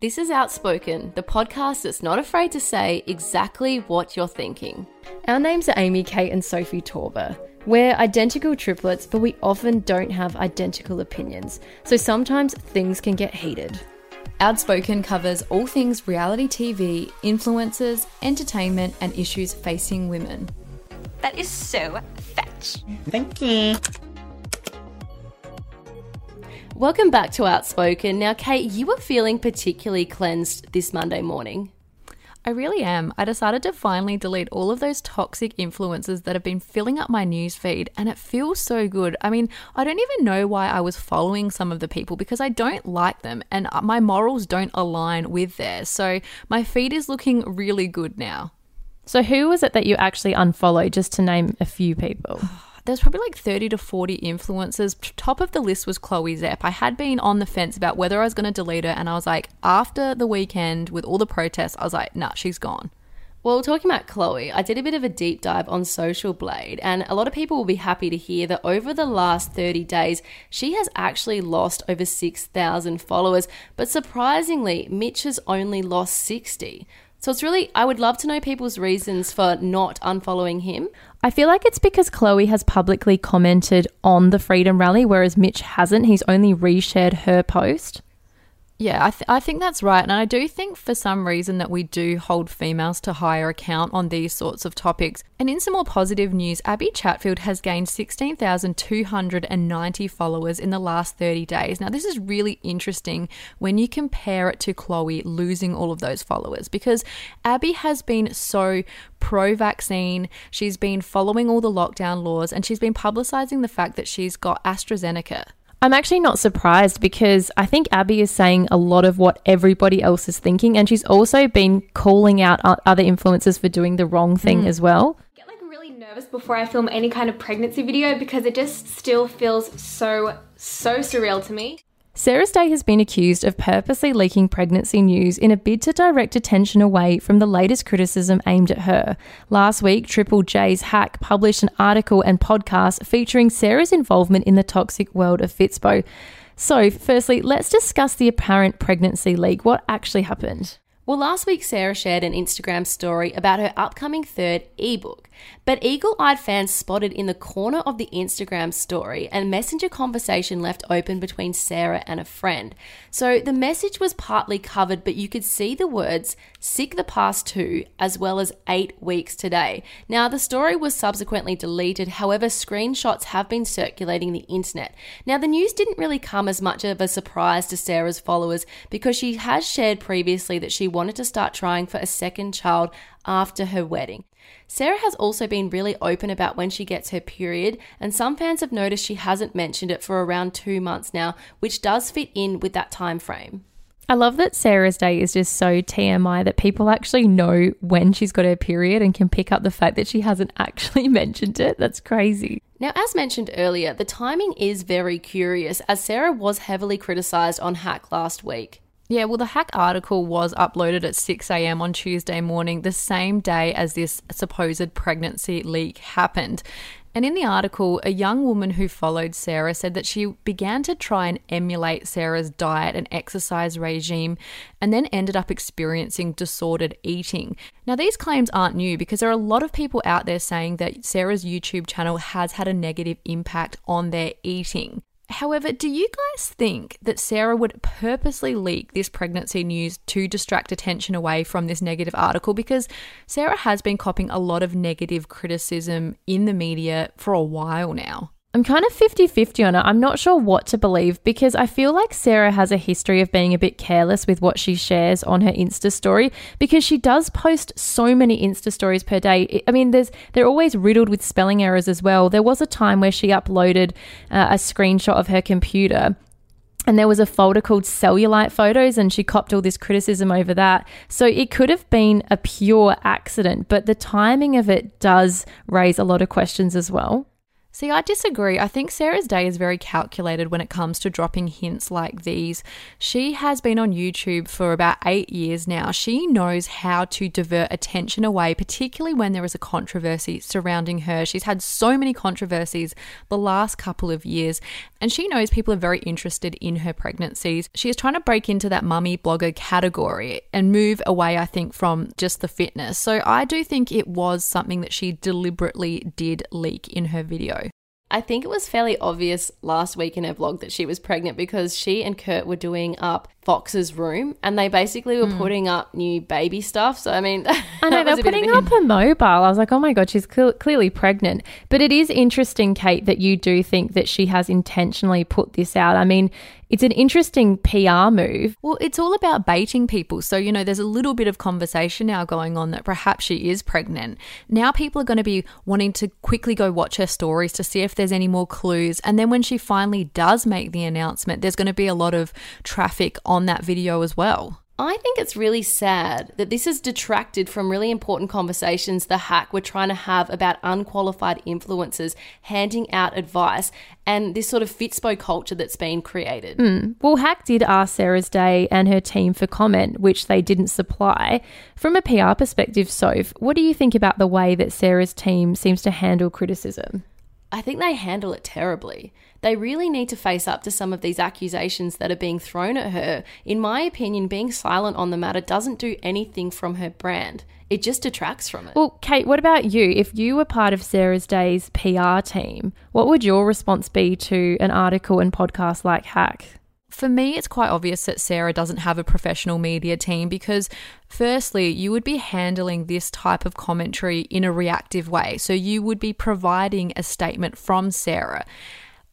This is Outspoken, the podcast that's not afraid to say exactly what you're thinking. Our names are Amy, Kate, and Sophie Torber. We're identical triplets, but we often don't have identical opinions, so sometimes things can get heated. Outspoken covers all things reality TV, influencers, entertainment, and issues facing women. That is so fetch. Thank you. Welcome back to Outspoken. Now, Kate, you were feeling particularly cleansed this Monday morning. I really am. I decided to finally delete all of those toxic influences that have been filling up my newsfeed, and it feels so good. I mean, I don't even know why I was following some of the people because I don't like them, and uh, my morals don't align with theirs. So my feed is looking really good now. So, who was it that you actually unfollowed, just to name a few people? there's probably like 30 to 40 influencers. Top of the list was Chloe Szep. I had been on the fence about whether I was going to delete her, and I was like, after the weekend with all the protests, I was like, nah, she's gone. Well, talking about Chloe, I did a bit of a deep dive on Social Blade, and a lot of people will be happy to hear that over the last 30 days, she has actually lost over 6,000 followers. But surprisingly, Mitch has only lost 60. So it's really, I would love to know people's reasons for not unfollowing him. I feel like it's because Chloe has publicly commented on the Freedom Rally, whereas Mitch hasn't. He's only reshared her post. Yeah, I, th- I think that's right. And I do think for some reason that we do hold females to higher account on these sorts of topics. And in some more positive news, Abby Chatfield has gained 16,290 followers in the last 30 days. Now, this is really interesting when you compare it to Chloe losing all of those followers because Abby has been so pro vaccine. She's been following all the lockdown laws and she's been publicizing the fact that she's got AstraZeneca. I'm actually not surprised because I think Abby is saying a lot of what everybody else is thinking, and she's also been calling out other influencers for doing the wrong thing mm. as well. I get like really nervous before I film any kind of pregnancy video because it just still feels so so surreal to me. Sarah's Day has been accused of purposely leaking pregnancy news in a bid to direct attention away from the latest criticism aimed at her. Last week, Triple J's Hack published an article and podcast featuring Sarah's involvement in the toxic world of Fitspo. So, firstly, let's discuss the apparent pregnancy leak. What actually happened? Well, last week, Sarah shared an Instagram story about her upcoming third ebook. But eagle eyed fans spotted in the corner of the Instagram story a messenger conversation left open between Sarah and a friend. So the message was partly covered, but you could see the words sick the past two as well as eight weeks today. Now, the story was subsequently deleted, however, screenshots have been circulating the internet. Now, the news didn't really come as much of a surprise to Sarah's followers because she has shared previously that she wanted to start trying for a second child after her wedding. Sarah has also been really open about when she gets her period, and some fans have noticed she hasn't mentioned it for around two months now, which does fit in with that time frame. I love that Sarah's Day is just so TMI that people actually know when she's got her period and can pick up the fact that she hasn't actually mentioned it. That's crazy. Now, as mentioned earlier, the timing is very curious as Sarah was heavily criticised on Hack last week. Yeah, well, the hack article was uploaded at 6 a.m. on Tuesday morning, the same day as this supposed pregnancy leak happened. And in the article, a young woman who followed Sarah said that she began to try and emulate Sarah's diet and exercise regime and then ended up experiencing disordered eating. Now, these claims aren't new because there are a lot of people out there saying that Sarah's YouTube channel has had a negative impact on their eating. However, do you guys think that Sarah would purposely leak this pregnancy news to distract attention away from this negative article? Because Sarah has been copying a lot of negative criticism in the media for a while now. I'm kind of 50 50 on it. I'm not sure what to believe because I feel like Sarah has a history of being a bit careless with what she shares on her Insta story because she does post so many Insta stories per day. I mean, there's they're always riddled with spelling errors as well. There was a time where she uploaded uh, a screenshot of her computer and there was a folder called cellulite photos and she copped all this criticism over that so it could have been a pure accident but the timing of it does raise a lot of questions as well See, I disagree. I think Sarah's day is very calculated when it comes to dropping hints like these. She has been on YouTube for about eight years now. She knows how to divert attention away, particularly when there is a controversy surrounding her. She's had so many controversies the last couple of years, and she knows people are very interested in her pregnancies. She is trying to break into that mummy blogger category and move away, I think, from just the fitness. So I do think it was something that she deliberately did leak in her video. I think it was fairly obvious last week in her vlog that she was pregnant because she and Kurt were doing up Fox's room and they basically were hmm. putting up new baby stuff. So, I mean, I know they're putting up a mobile. I was like, oh my God, she's cl- clearly pregnant. But it is interesting, Kate, that you do think that she has intentionally put this out. I mean, it's an interesting PR move. Well, it's all about baiting people. So, you know, there's a little bit of conversation now going on that perhaps she is pregnant. Now people are going to be wanting to quickly go watch her stories to see if there's any more clues. And then when she finally does make the announcement, there's going to be a lot of traffic on that video as well. I think it's really sad that this has detracted from really important conversations the hack we're trying to have about unqualified influencers handing out advice and this sort of Fitspo culture that's been created. Hmm. Well, Hack did ask Sarah's Day and her team for comment, which they didn't supply. From a PR perspective, Soph, what do you think about the way that Sarah's team seems to handle criticism? I think they handle it terribly. They really need to face up to some of these accusations that are being thrown at her. In my opinion, being silent on the matter doesn't do anything from her brand. It just detracts from it. Well, Kate, what about you? If you were part of Sarah's Day's PR team, what would your response be to an article and podcast like Hack? For me, it's quite obvious that Sarah doesn't have a professional media team because, firstly, you would be handling this type of commentary in a reactive way. So you would be providing a statement from Sarah.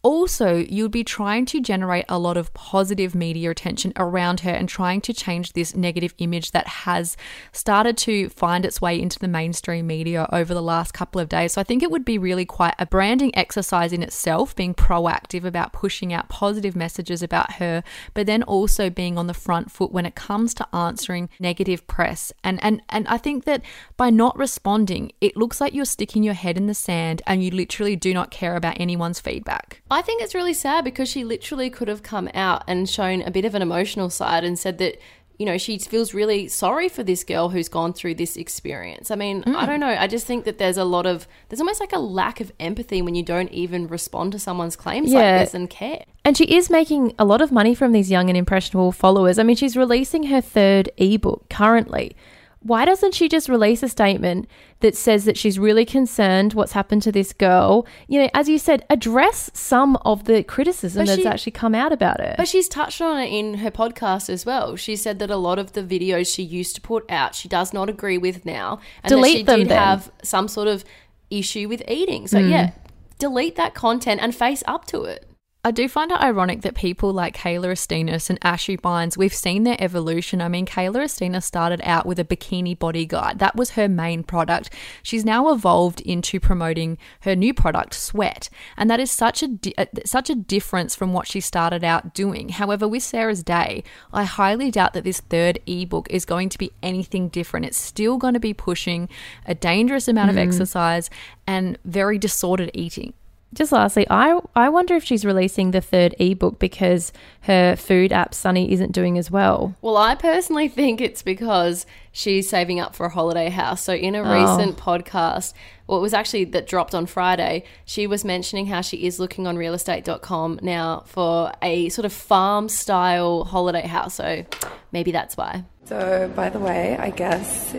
Also, you'd be trying to generate a lot of positive media attention around her and trying to change this negative image that has started to find its way into the mainstream media over the last couple of days. So, I think it would be really quite a branding exercise in itself, being proactive about pushing out positive messages about her, but then also being on the front foot when it comes to answering negative press. And and and I think that by not responding, it looks like you're sticking your head in the sand and you literally do not care about anyone's feedback. I think it's really sad because she literally could have come out and shown a bit of an emotional side and said that, you know, she feels really sorry for this girl who's gone through this experience. I mean, I don't mm. know. I just think that there's a lot of, there's almost like a lack of empathy when you don't even respond to someone's claims Yeah. like this and care. And she is making a lot of money from these young and impressionable followers. I mean, she's releasing her third ebook currently. Why doesn't she just release a statement that says that she's really concerned what's happened to this girl? You know, as you said, address some of the criticism But that's she- actually come out about it. But she's touched on it in her podcast as well. She said that a lot of the videos she used to put out, she does not agree with now, and that Delete she them did then. have some sort of issue with eating. So yeah, hmm. delete that content and face up to it. I do find it ironic that people like Kayla Itsines and Ashy Bines, we've seen their evolution. I mean, Kayla Itsines started out with a bikini body guide. That was her main product. She's now evolved into promoting her new product, Sweat, and that is such a di- uh, such a difference from what she started out doing. However, with Sarah's Day, I highly doubt that this third ebook is going to be anything different. It's still going to be pushing a dangerous amount of exercise and very disordered eating. Just lastly, I I wonder if she's releasing the third ebook because her food app Sunny isn't doing as well. Well, I personally think it's because she's saving up for a holiday house. So, in a Oh. recent podcast, well, it was actually that dropped on Friday, she was mentioning how she is looking on realestate.com now for a sort of farm style holiday house. So, maybe that's why. So, by the way, I guess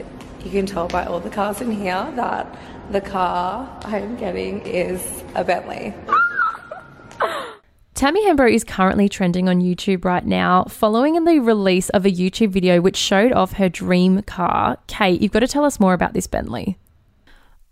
you can tell by all the cars in here that the car I'm getting is a Bentley. Tammy Hembrow is currently trending on YouTube right now following the release of a YouTube video which showed off her dream car. Kate, you've got to tell us more about this Bentley.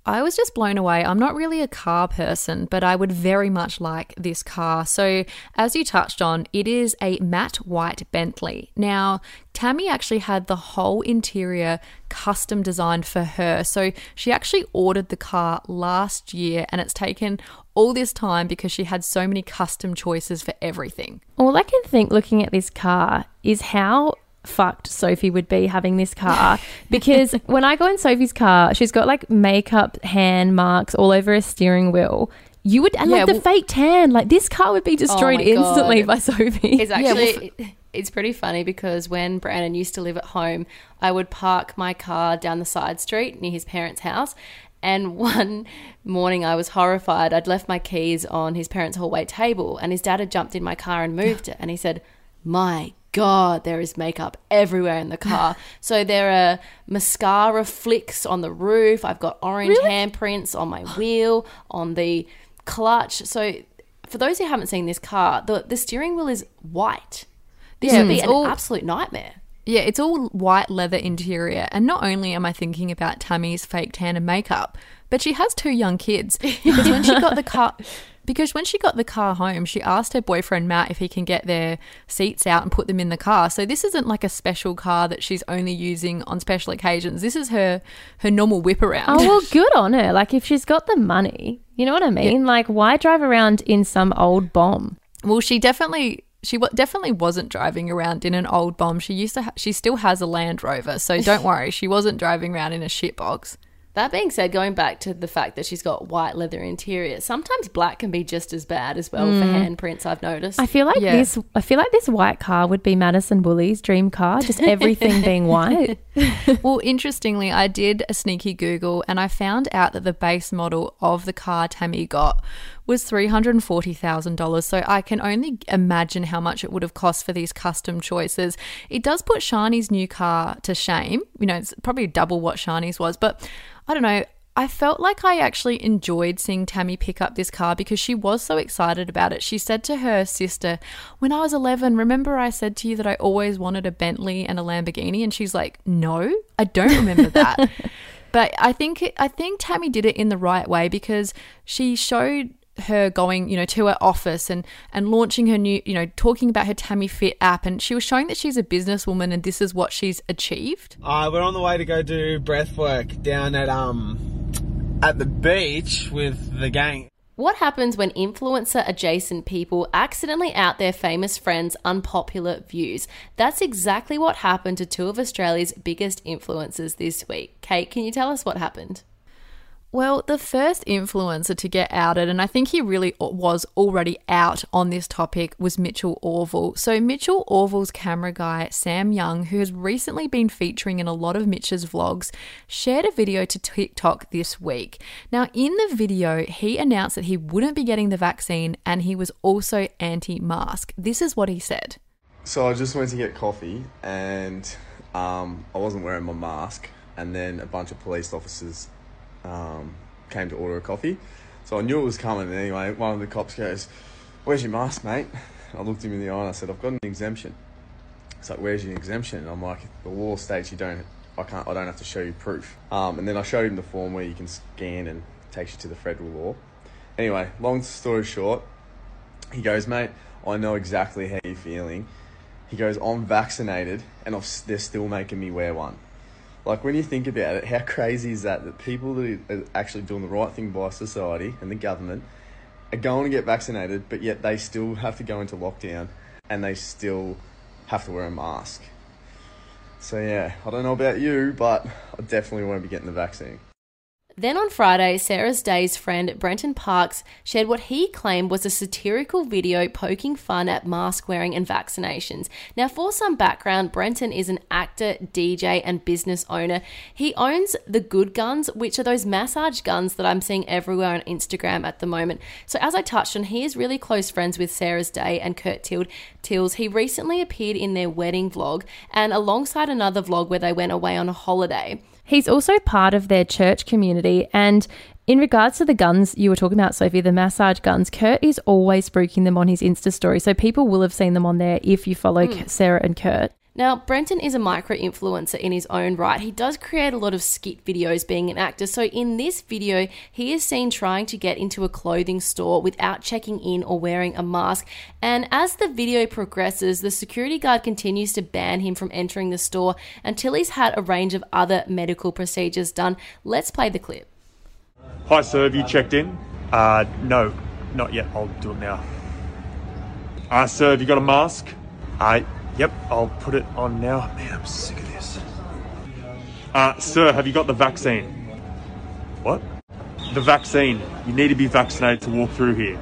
I was just blown away. I'm not really a car person, but I would very much like this car. So, as you touched on, it is a matte white Bentley. Now, Tammy actually had the whole interior custom designed for her. So, she actually ordered the car last year, and it's taken all this time because she had so many custom choices for everything. All I can think looking at this car is how fucked Sophie would be having this car because when I go in Sophie's car, she's got like makeup hand marks all over her steering wheel. You would, and Yeah, like the well- fake tan, like this car would be oh destroyed my God. instantly by Sophie. It's well, actually it's pretty funny because when Brandon used to live at home, I would park my car down the side street near his parents' house. And one morning I was horrified. I'd left my keys on his parents' hallway table and his dad had jumped in my car and moved it. And he said, My God, there is makeup everywhere in the car. so there are mascara flicks on the roof. I've got orange handprints on my wheel, on the clutch. So for those who haven't seen this car, the, the steering wheel is white. This Yeah, would be an all- absolute nightmare. Yeah, it's all white leather interior. And not only am I thinking about Tammy's fake tan and makeup, but she has two young kids. Because when she got the car because when she got the car home, she asked her boyfriend Matt if he can get their seats out and put them in the car. So this isn't like a special car that she's only using on special occasions. This is her her normal whip around. Oh well, good on her. Like if she's got the money, you know what I mean. Like why drive around in some old bomb? Well, she definitely she definitely wasn't driving around in an old bomb. She used to ha- she still has a Land Rover, so don't worry, she wasn't driving around in a shitbox. That being said, going back to the fact that she's got white leather interior, sometimes black can be just as bad as well for mm. handprints. I've noticed. I feel like Yeah. this. I feel like this white car would be Madison Woolley's dream car. Just everything being white. Well, interestingly, I did a sneaky Google and I found out that the base model of the car Tammy got was $340,000. So I can only imagine how much it would have cost for these custom choices. It does put Shani's new car to shame. You know, it's probably double what Shani's was, but I don't know. I felt like I actually enjoyed seeing Tammy pick up this car because she was so excited about it. She said to her sister, When I was 11, remember I said to you that I always wanted a Bentley and a Lamborghini? And she's like, No, I don't remember that. but I think I think Tammy did it in the right way because she showed her going, you know, to her office and and launching her new, you know, talking about her Tammy Fit app and she was showing that she's a businesswoman and this is what she's achieved. Uh, we're on the way to go do breath work down at um at the beach with the gang. What happens when influencer adjacent people accidentally out their famous friends' unpopular views? That's exactly what happened to two of Australia's biggest influencers this week. Kate, can you tell us what happened? Well, the first influencer to get outed, and I think he really was already out on this topic, was Mitchell Orval. So, Mitchell Orval's camera guy, Sam Young, who has recently been featuring in a lot of Mitch's vlogs, shared a video to TikTok this week. Now, in the video, he announced that he wouldn't be getting the vaccine and he was also anti mask. This is what he said. So I just went to get coffee and um, I wasn't wearing my mask, and then a bunch of police officers um, came to order a coffee. So I knew it was coming. Anyway, one of the cops goes, "Where's your mask, mate?" I looked him in the eye and I said, "I've got an exemption." It's like, "Where's your exemption?" And I'm like, "The law states you don't. I can't. I don't have to show you proof." Um, and then I showed him the form where you can scan and takes you to the federal law. Anyway, long story short, he goes, mate, I know exactly how you're feeling. He goes, I'm vaccinated and I've, they're still making me wear one. Like, when you think about it, how crazy is that? That people that are actually doing the right thing by society and the government are going to get vaccinated, but yet they still have to go into lockdown and they still have to wear a mask. So, yeah, I don't know about you, but I definitely won't be getting the vaccine. Then on Friday, Sarah's Day's friend Brenton Parks shared what he claimed was a satirical video poking fun at mask wearing and vaccinations. Now, for some background, Brenton is an actor, DJ, and business owner. He owns the Good Guns, which are those massage guns that I'm seeing everywhere on Instagram at the moment. So, as I touched on, he is really close friends with Sarah's Day and Kurt Tild- Tilse. He recently appeared in their wedding vlog and alongside another vlog where they went away on a holiday. He's also part of their church community. And in regards to the guns you were talking about, Sophie, the massage guns, Kurt is always spruiking them on his Insta story. So people will have seen them on there if you follow hmm. Sarah and Kurt. Now, Brenton is a micro influencer in his own right. He does create a lot of skit videos being an actor. So, in this video, he is seen trying to get into a clothing store without checking in or wearing a mask. And as the video progresses, the security guard continues to ban him from entering the store until he's had a range of other medical procedures done. Let's play the clip. Hi, sir. Have you checked in? Uh, no, not yet. I'll do it now. Uh, sir, have you got a mask? Uh, yep. I'll put it on now. Man, I'm sick of this. Uh, sir, have you got the vaccine? What? The vaccine. You need to be vaccinated to walk through here.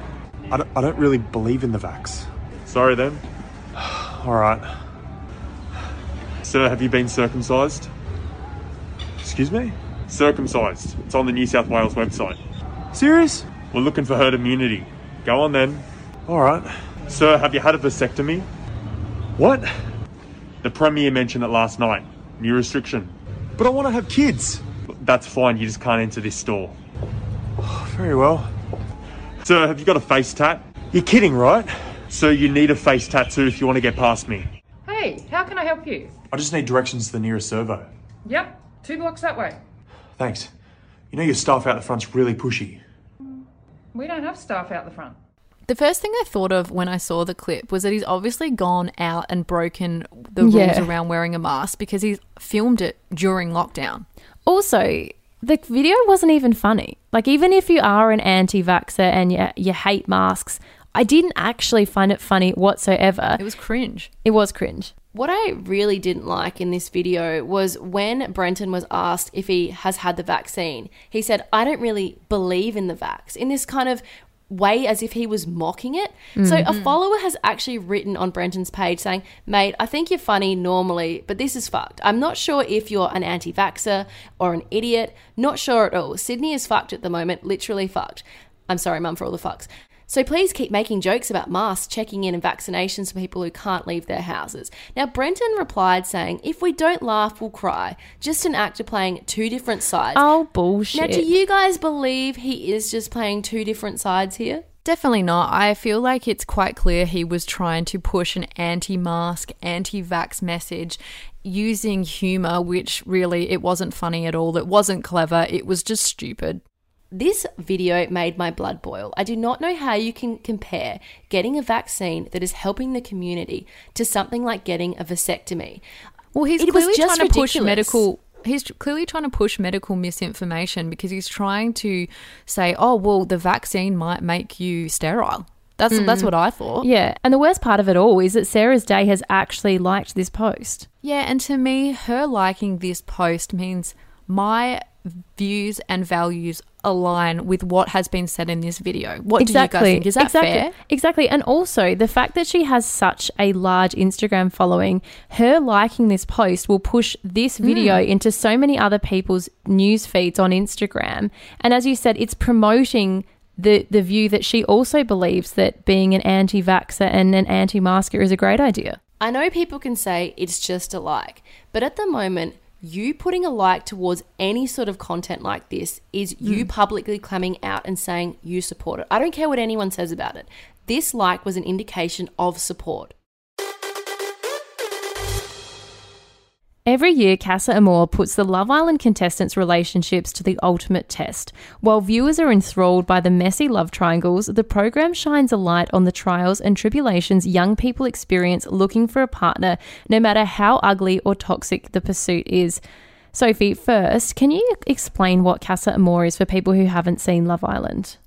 I don't, I don't really believe in the vax. Sorry then. All right. Sir, have you been circumcised? Excuse me? Circumcised. It's on the New South Wales website. Serious? We're looking for herd immunity. Go on then. All right. Sir, have you had a vasectomy? What? The Premier mentioned it last night. New restriction. But I want to have kids. That's fine, you just can't enter this store. Oh, very well. Sir, have you got a face tat? You're kidding, right? Sir, you need a face tattoo if you want to get past me. Hey, how can I help you? I just need directions to the nearest servo. Yep, two blocks that way. Thanks. You know your staff out the front's really pushy. We don't have staff out the front. The first thing I thought of when I saw the clip was that he's obviously gone out and broken the rules Yeah. around wearing a mask because he's filmed it during lockdown. Also, the video wasn't even funny. Like, even if you are an anti vaxxer and you, you hate masks, I didn't actually find it funny whatsoever. It was cringe. It was cringe. What I really didn't like in this video was when Brenton was asked if he has had the vaccine, he said, I don't really believe in the vax, in this kind of way as if he was mocking it. So a mm-hmm. follower has actually written on Brenton's page saying, Mate, I think you're funny normally, but this is fucked. I'm not sure if you're an anti vaxxer or an idiot. Not sure at all. Sydney is fucked at the moment, literally fucked. I'm sorry, mum, for all the fucks. So please keep making jokes about masks, checking in, and vaccinations for people who can't leave their houses. Now, Brenton replied saying, If we don't laugh, we'll cry. Just an actor playing two different sides. Oh, bullshit. Now, do you guys believe he is just playing two different sides here? Definitely not. I feel like it's quite clear he was trying to push an anti mask, anti vax message using humor, which really it wasn't funny at all. It wasn't clever. It was just stupid. This video made my blood boil. I do not know how you can compare getting a vaccine that is helping the community to something like getting a vasectomy. Well, he's It was clearly just trying to push medical. He's clearly trying to push medical misinformation because he's trying to say, "Oh, well, the vaccine might make you sterile." That's hmm. that's what I thought. Yeah, and the worst part of it all is that Sarah's Day has actually liked this post. Yeah, and to me, her liking this post means my views and values align with what has been said in this video. What do you guys think? Is that exactly. fair? Exactly. And also, the fact that she has such a large Instagram following, her liking this post will push this video Hmm. into so many other people's news feeds on Instagram. And as you said, it's promoting the, the view that she also believes that being an anti vaxxer and an anti masker is a great idea. I know people can say it's just a like, but at the moment, you putting a like towards any sort of content like this is hmm. you publicly coming out and saying you support it. I don't care what anyone says about it. This like was an indication of support. Every year, Casa Amor puts the Love Island contestants' relationships to the ultimate test. While viewers are enthralled by the messy love triangles, the program shines a light on the trials and tribulations young people experience looking for a partner, no matter how ugly or toxic the pursuit is. Sophie, first, can you explain what Casa Amor is for people who haven't seen Love Island?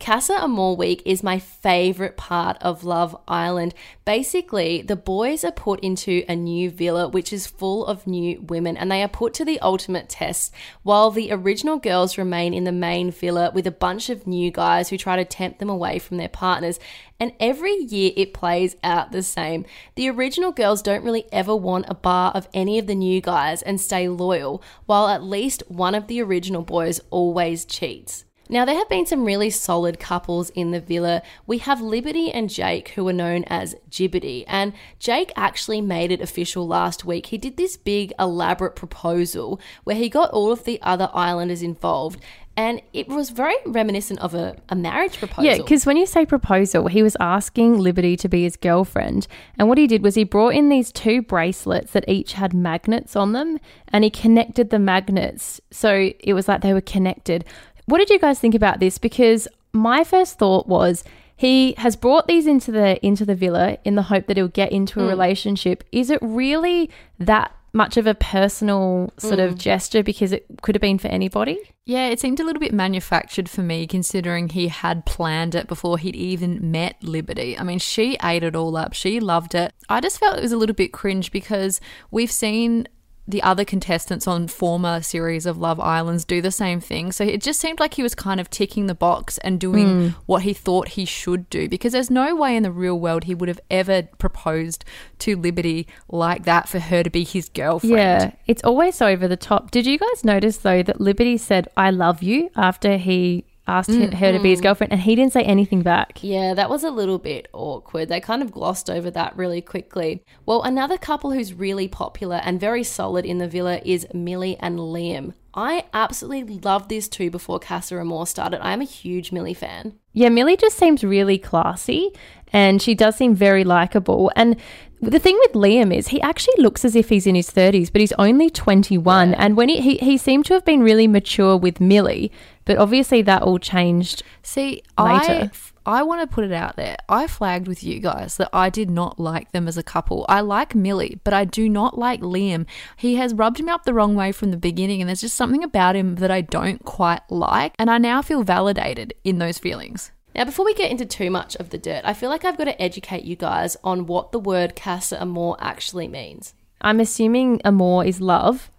Casa Amor Week is my favorite part of Love Island. Basically, the boys are put into a new villa which is full of new women and they are put to the ultimate test while the original girls remain in the main villa with a bunch of new guys who try to tempt them away from their partners. And every year it plays out the same. The original girls don't really ever want a bar of any of the new guys and stay loyal, while at least one of the original boys always cheats. Now, there have been some really solid couples in the villa. We have Liberty and Jake, who are known as Gibbity, and Jake actually made it official last week. He did this big, elaborate proposal where he got all of the other islanders involved, and it was very reminiscent of a, a marriage proposal. Yeah, because when you say proposal, he was asking Liberty to be his girlfriend. And what he did was he brought in these two bracelets that each had magnets on them and he connected the magnets. So it was like they were connected. What did you guys think about this? Because my first thought was he has brought these into the into the villa in the hope that he'll get into a mm. relationship. Is it really that much of a personal sort of mm. gesture because it could have been for anybody? Yeah, it seemed a little bit manufactured for me considering he had planned it before he'd even met Liberty. I mean, she ate it all up. She loved it. I just felt it was a little bit cringe because we've seen the other contestants on former series of Love Islands do the same thing. So it just seemed like he was kind of ticking the box and doing Mm. what he thought he should do because there's no way in the real world he would have ever proposed to Liberty like that for her to be his girlfriend. Yeah, it's always over the top. Did you guys notice though that Liberty said "I love you" after he asked Mm. her to be his girlfriend, and he didn't say anything back? Yeah, that was a little bit awkward. They kind of glossed over that really quickly. Well, another couple who's really popular and very solid in the villa is Millie and Liam. I absolutely loved this too before Casa Amor started. I am a huge Millie fan. Yeah, Millie just seems really classy, and she does seem very likable. And the thing with Liam is he actually looks as if he's in his 30s, but he's only 21. And when he, he he seemed to have been really mature with Millie, but obviously that all changed. See, later. I I want to put it out there. I flagged with you guys that I did not like them as a couple. I like Millie, but I do not like Liam. He has rubbed me up the wrong way from the beginning, and there's just something about him that I don't quite like. And I now feel validated in those feelings. Now, before we get into too much of the dirt, I feel like I've got to educate you guys on what the word Casa Amor actually means. I'm assuming Amor is love.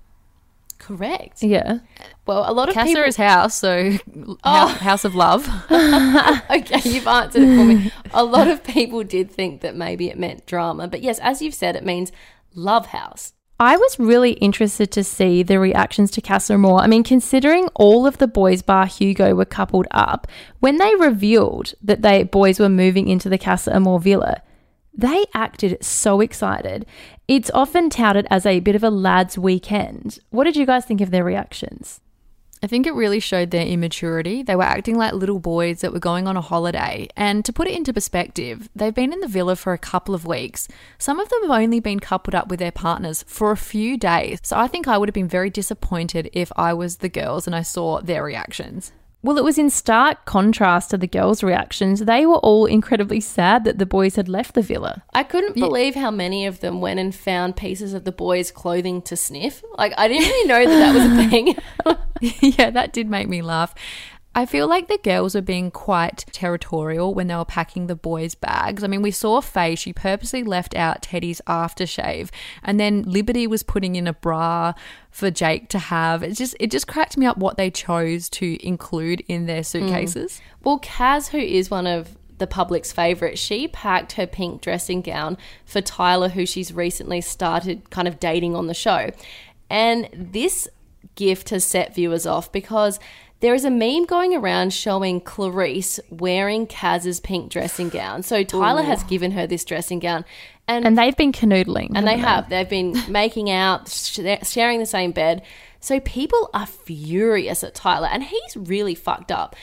Correct. Yeah. Well, a lot of Casa people. is house, so house, oh. house of love. okay, you've answered it for me. A lot of people did think that maybe it meant drama, but yes, as you've said, it means love house. I was really interested to see the reactions to Casa Amor. I mean, considering all of the boys bar Hugo were coupled up, when they revealed that they boys were moving into the Casa Amor villa, they acted so excited. It's often touted as a bit of a lads' weekend. What did you guys think of their reactions? I think it really showed their immaturity. They were acting like little boys that were going on a holiday. And to put it into perspective, they've been in the villa for a couple of weeks. Some of them have only been coupled up with their partners for a few days. So I think I would have been very disappointed if I was the girls and I saw their reactions. Well, it was in stark contrast to the girls' reactions. They were all incredibly sad that the boys had left the villa. I couldn't believe how many of them went and found pieces of the boys' clothing to sniff. Like, I didn't really know that that was a thing. yeah, that did make me laugh. I feel like the girls were being quite territorial when they were packing the boys' bags. I mean, we saw Faye, she purposely left out Teddy's aftershave, and then Liberty was putting in a bra for Jake to have. It just it just cracked me up what they chose to include in their mm. suitcases. Well, Kaz, who is one of the public's favourite. she packed her pink dressing gown for Tyler, who she's recently started kind of dating on the show. And this gift has set viewers off because there is a meme going around showing Clarisse wearing Kaz's pink dressing gown. So Tyler has given her this dressing gown. And, And they've been canoodling. and they haven't have. They've been making out, sh- sharing the same bed. So people are furious at Tyler, and he's really fucked up.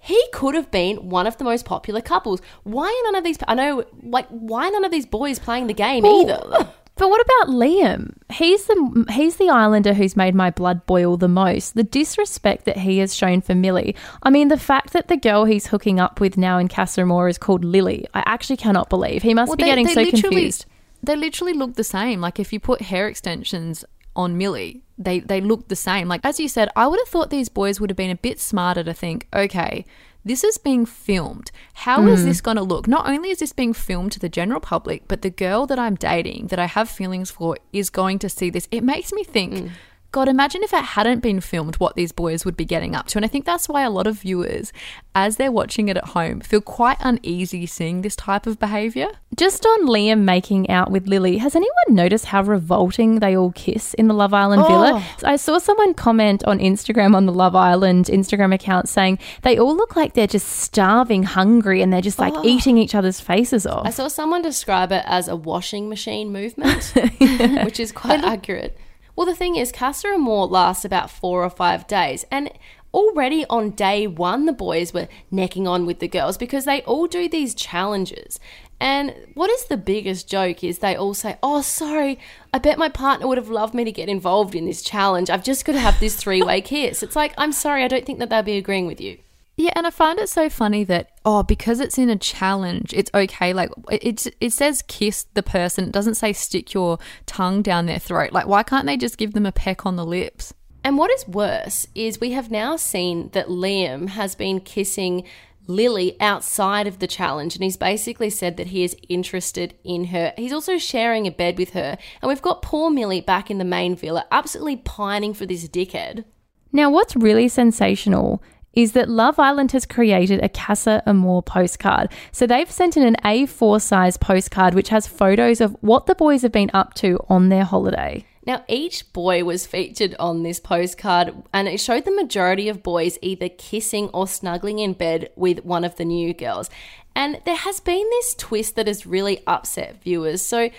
He could have been one of the most popular couples. Why are none of these? I know, like, why none of these boys playing the game either? But what about Liam? He's the he's the islander who's made my blood boil the most. The disrespect that he has shown for Millie. I mean, the fact that the girl he's hooking up with now in Casa Amor is called Lily. I actually cannot believe. He must Well, be they- getting they so confused. They literally look the same. Like if you put hair extensions on Millie, they they look the same. Like as you said, I would have thought these boys would have been a bit smarter to think, okay, this is being filmed. How is Hmm. this going to look? Not only is this being filmed to the general public, but the girl that I'm dating, that I have feelings for, is going to see this. It makes me think. Hmm. God, imagine if it hadn't been filmed, what these boys would be getting up to. And I think that's why a lot of viewers, as they're watching it at home, feel quite uneasy seeing this type of behaviour. Just on Liam making out with Lily, has anyone noticed how revolting they all kiss in the Love Island villa? Oh. I saw someone comment on Instagram on the Love Island Instagram account saying they all look like they're just starving, hungry, and they're just like Oh. eating each other's faces off. I saw someone describe it as a washing machine movement, which is quite accurate. Well, the thing is, Casa Amor lasts about four or five days, and already on day one, the boys were necking on with the girls because they all do these challenges. And what is the biggest joke is they all say, Oh, sorry, I bet my partner would have loved me to get involved in this challenge. I've just got to have this three way kiss. It's like, I'm sorry, I don't think that they'll be agreeing with you. Yeah, and I find it so funny that oh, because it's in a challenge, it's okay. Like it it says kiss the person. It doesn't say stick your tongue down their throat. Like why can't they just give them a peck on the lips? And what is worse is we have now seen that Liam has been kissing Lily outside of the challenge, and he's basically said that he is interested in her. He's also sharing a bed with her, and we've got poor Millie back in the main villa, absolutely pining for this dickhead. Now, what's really sensational is that Love Island has created a Casa Amor postcard. So they've sent in an A4 size postcard which has photos of what the boys have been up to on their holiday. Now, each boy was featured on this postcard, and it showed the majority of boys either kissing or snuggling in bed with one of the new girls. And there has been this twist that has really upset viewers. So,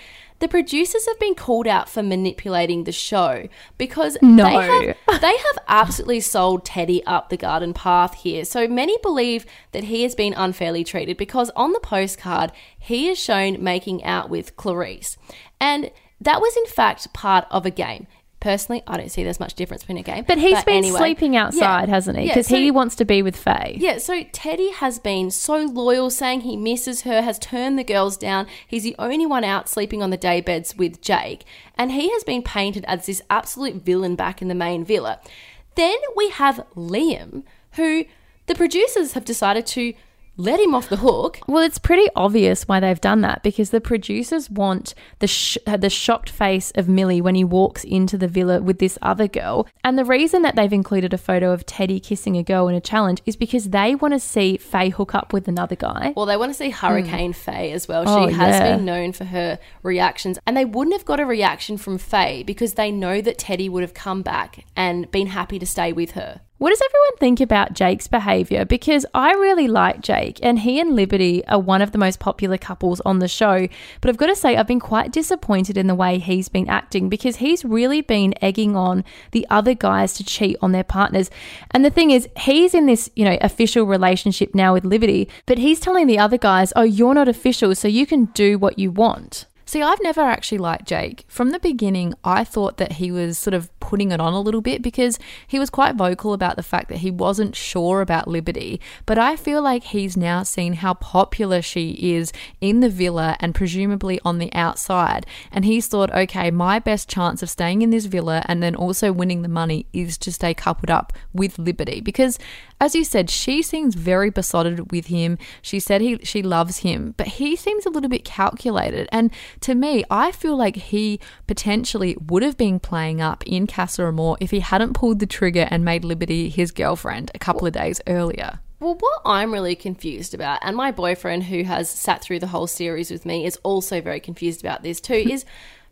the producers have been called out for manipulating the show because No. they, have, they have absolutely sold Teddy up the garden path here. So many believe that he has been unfairly treated because on the postcard, he is shown making out with Clarisse. And that was in fact part of a game. Personally, I don't see there's much difference between a game. But he's been anyway, sleeping outside, yeah. hasn't he? Yeah, Because so- he wants to be with Faye. yeah, so Teddy has been so loyal, saying he misses her, has turned the girls down. He's the only one out sleeping on the day beds with Jake, and he has been painted as this absolute villain back in the main villa. Then we have Liam, who the producers have decided to let him off the hook. Well, it's pretty obvious why they've done that because the producers want the sh- the shocked face of Millie when he walks into the villa with this other girl. And the reason that they've included a photo of Teddy kissing a girl in a challenge is because they want to see Faye hook up with another guy. Well, they want to see Hurricane hmm. Faye as well. She Oh, has yeah. been known for her reactions, and they wouldn't have got a reaction from Faye because they know that Teddy would have come back and been happy to stay with her. What does everyone think about Jake's behavior? Because I really like Jake, and he and Liberty are one of the most popular couples on the show. But I've got to say, I've been quite disappointed in the way he's been acting because he's really been egging on the other guys to cheat on their partners. And the thing is, he's in this, you know, official relationship now with Liberty, but he's telling the other guys, oh, you're not official, so you can do what you want. See, I've never actually liked Jake. From the beginning, I thought that he was sort of putting it on a little bit because he was quite vocal about the fact that he wasn't sure about Liberty. But I feel like he's now seen how popular she is in the villa and presumably on the outside. And he's thought, okay, my best chance of staying in this villa and then also winning the money is to stay coupled up with Liberty. Because as you said, she seems very besotted with him. She said he she loves him, but he seems a little bit calculated. And to me, I feel like he potentially would have been playing up in Casa Amor if he hadn't pulled the trigger and made Liberty his girlfriend a couple of days earlier. Well, what I'm really confused about, and my boyfriend who has sat through the whole series with me is also very confused about this too, is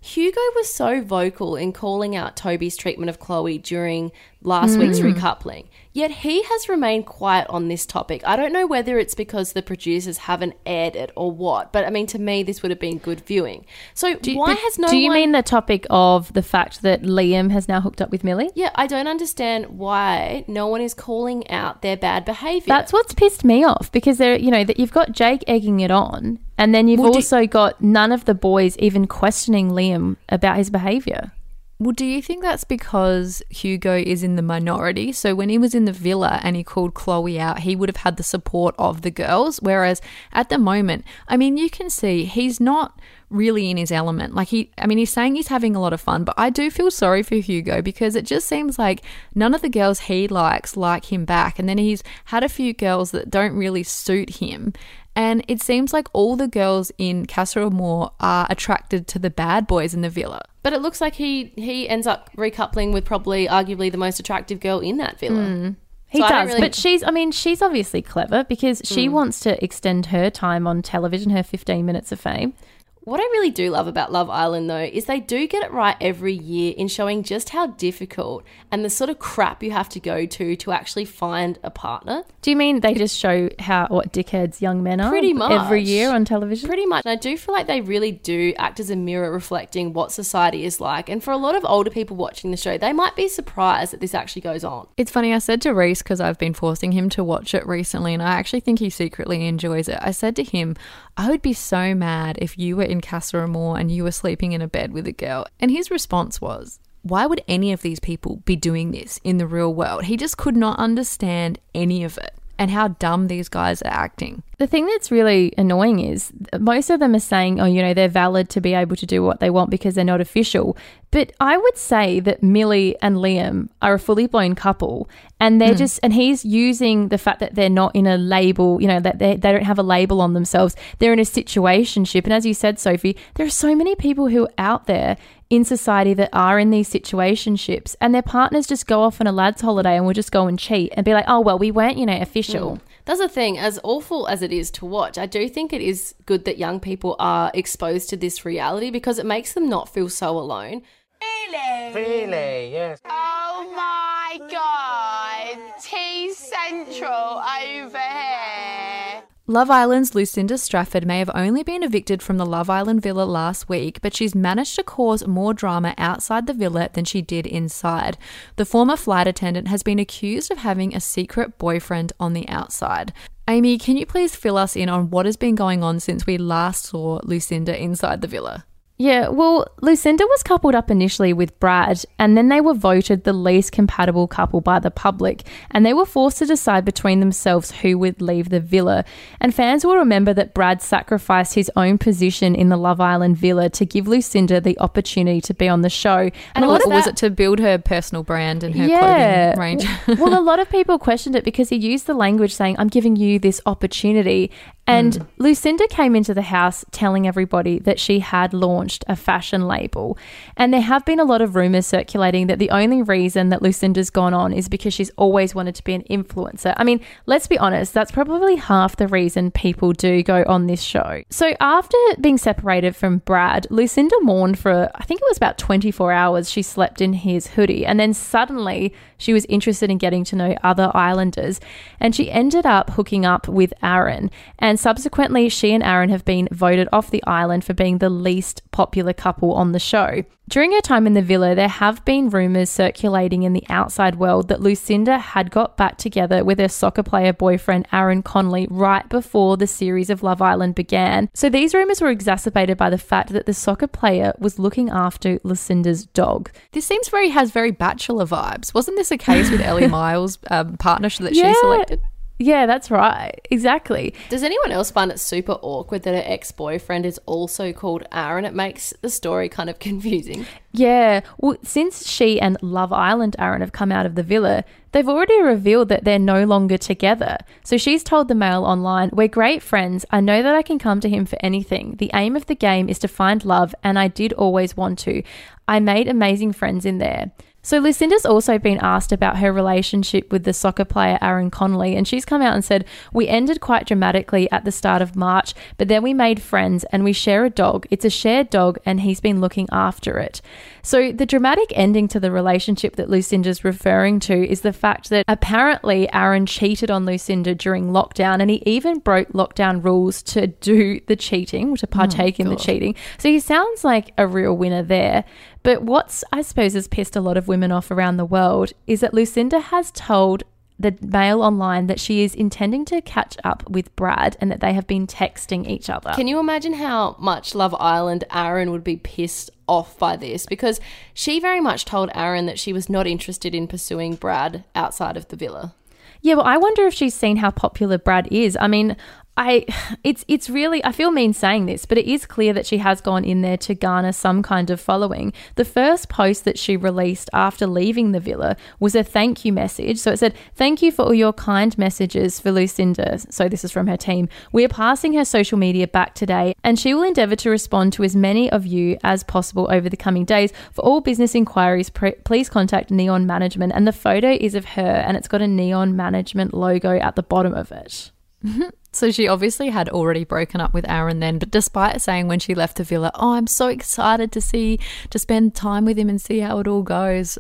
Hugo was so vocal in calling out Toby's treatment of Chloe during last week's Mm. recoupling. Yet he has remained quiet on this topic. I don't know whether it's because the producers haven't aired it or what, but I mean, to me, this would have been good viewing. So why has no Do you one- mean the topic of the fact that Liam has now hooked up with Millie? Yeah, I don't understand why no one is calling out their bad behavior. That's what's pissed me off because there, you know, that you've got Jake egging it on, and then you've Well, also got none of the boys even questioning Liam about his behavior. Well, do you think that's because Hugo is in the minority? So when he was in the villa and he called Chloe out, he would have had the support of the girls. Whereas at the moment, I mean, you can see he's not really in his element. Like he, I mean, he's saying he's having a lot of fun, but I do feel sorry for Hugo because it just seems like none of the girls he likes like him back. And then he's had a few girls that don't really suit him. And it seems like all the girls in Casa Amor are attracted to the bad boys in the villa. But it looks like he he ends up recoupling with probably arguably the most attractive girl in that villa. He So does, really- but she's, I mean, she's obviously clever because she Mm. wants to extend her time on television, her 15 minutes of fame. What I really do love about Love Island, though, is they do get it right every year in showing just how difficult and the sort of crap you have to go to to actually find a partner. Do you mean they just show how what dickheads young men are Pretty much. every year on television? Pretty much. And I do feel like they really do act as a mirror reflecting what society is like. And for a lot of older people watching the show, they might be surprised that this actually goes on. It's funny, I said to Reese, because I've been forcing him to watch it recently, and I actually think he secretly enjoys it. I said to him, I would be so mad if you were in Casa Amor and you were sleeping in a bed with a girl. And his response was, why would any of these people be doing this in the real world? He just could not understand any of it and how dumb these guys are acting. The thing that's really annoying is most of them are saying, oh, you know, they're valid to be able to do what they want because they're not official. But I would say that Millie and Liam are a fully blown couple and they're hmm. just, and he's using the fact that they're not in a label, you know, that they, they don't have a label on themselves. They're in a situationship. And as you said, Sophie, there are so many people who are out there in society that are in these situationships and their partners just go off on a lad's holiday and will just go and cheat and be like, oh, well, we weren't, you know, official. Hmm. That's the thing, as awful as it is to watch, I do think it is good that young people are exposed to this reality because it makes them not feel so alone. Really? Really, Yes. Oh my god! T Central over here. Love Island's Lucinda Strafford may have only been evicted from the Love Island villa last week, but she's managed to cause more drama outside the villa than she did inside. The former flight attendant has been accused of having a secret boyfriend on the outside. Amy, can you please fill us in on what has been going on since we last saw Lucinda inside the villa? Yeah, well, Lucinda was coupled up initially with Brad, and then they were voted the least compatible couple by the public, and they were forced to decide between themselves who would leave the villa. And fans will remember that Brad sacrificed his own position in the Love Island villa to give Lucinda the opportunity to be on the show. And a or lot of was it to build her personal brand and her yeah. clothing range? well, a lot of people questioned it because he used the language saying, I'm giving you this opportunity. And Mm. Lucinda came into the house telling everybody that she had launched a fashion label. And there have been a lot of rumors circulating that the only reason that Lucinda's gone on is because she's always wanted to be an influencer. I mean, let's be honest, that's probably half the reason people do go on this show. So after being separated from Brad, Lucinda mourned for, I think it was about 24 hours. She slept in his hoodie. And then suddenly she was interested in getting to know other islanders. And she ended up hooking up with Aaron. And subsequently, she and Aaron have been voted off the island for being the least popular couple on the show. During her time in the villa, there have been rumours circulating in the outside world that Lucinda had got back together with her soccer player boyfriend Aaron Connolly right before the series of Love Island began. So these rumours were exacerbated by the fact that the soccer player was looking after Lucinda's dog. This seems very has very bachelor vibes. Wasn't this a case with Ellie Miles' um, partner that Yeah. she selected? Yeah, that's right. Exactly. Does anyone else find it super awkward that her ex boyfriend is also called Aaron? It makes the story kind of confusing. Yeah. Well, since she and Love Island Aaron have come out of the villa, they've already revealed that they're no longer together. So she's told the Mail online, We're great friends. I know that I can come to him for anything. The aim of the game is to find love, and I did always want to. I made amazing friends in there. So Lucinda's also been asked about her relationship with the soccer player Aaron Connolly, and she's come out and said, We ended quite dramatically at the start of March, but then we made friends and we share a dog. It's a shared dog, and he's been looking after it. So the dramatic ending to the relationship that Lucinda's referring to is the fact that apparently Aaron cheated on Lucinda during lockdown, and he even broke lockdown rules to do the cheating, to partake in the oh cheating. So he sounds like a real winner there. But what's, I suppose, has pissed a lot of women off around the world is that Lucinda has told the Mail online that she is intending to catch up with Brad and that they have been texting each other. Can you imagine how much Love Island Aaron would be pissed off by this? Because she very much told Aaron that she was not interested in pursuing Brad outside of the villa. Yeah, well, I wonder if she's seen how popular Brad is. I mean, I it's it's really I feel mean saying this, but it is clear that she has gone in there to garner some kind of following. The first post that she released after leaving the villa was a thank you message. So it said, "Thank you for all your kind messages for Lucinda." So this is from her team. We are passing her social media back today, and she will endeavour to respond to as many of you as possible over the coming days. For all business inquiries, please contact Neon Management. And the photo is of her, and it's got a Neon Management logo at the bottom of it. So she obviously had already broken up with Aaron then, but despite saying when she left the villa, "Oh, I'm so excited to see to spend time with him and see how it all goes."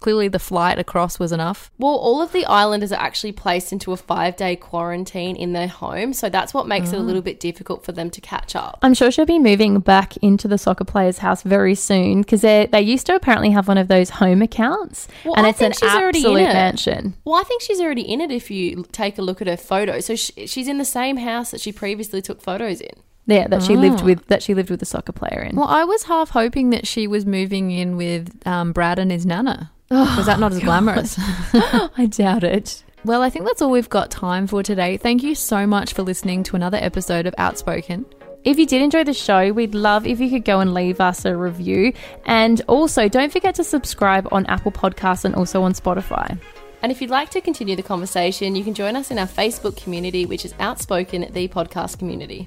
Clearly, the flight across was enough. Well, all of the islanders are actually placed into a five day quarantine in their home. So that's what makes it a Ah. little bit difficult for them to catch up. I'm sure she'll be moving back into the soccer player's house very soon because they they used to apparently have one of those home accounts, Well, and I it's an think she's already in absolute it. mansion. Well, I think she's already in it if you take a look at her photo. So sh she's in the same house that she previously took photos in. Yeah, that she lived Ah. with that she lived with the soccer player in. Well, I was half hoping that she was moving in with um, Brad and his nana. Oh, was that not as God. glamorous? I doubt it. Well, I think that's all we've got time for today. Thank you so much for listening to another episode of Outspoken. If you did enjoy the show, we'd love if you could go and leave us a review. And also, don't forget to subscribe on Apple Podcasts and also on Spotify. And if you'd like to continue the conversation, you can join us in our Facebook community, which is Outspoken, the podcast community.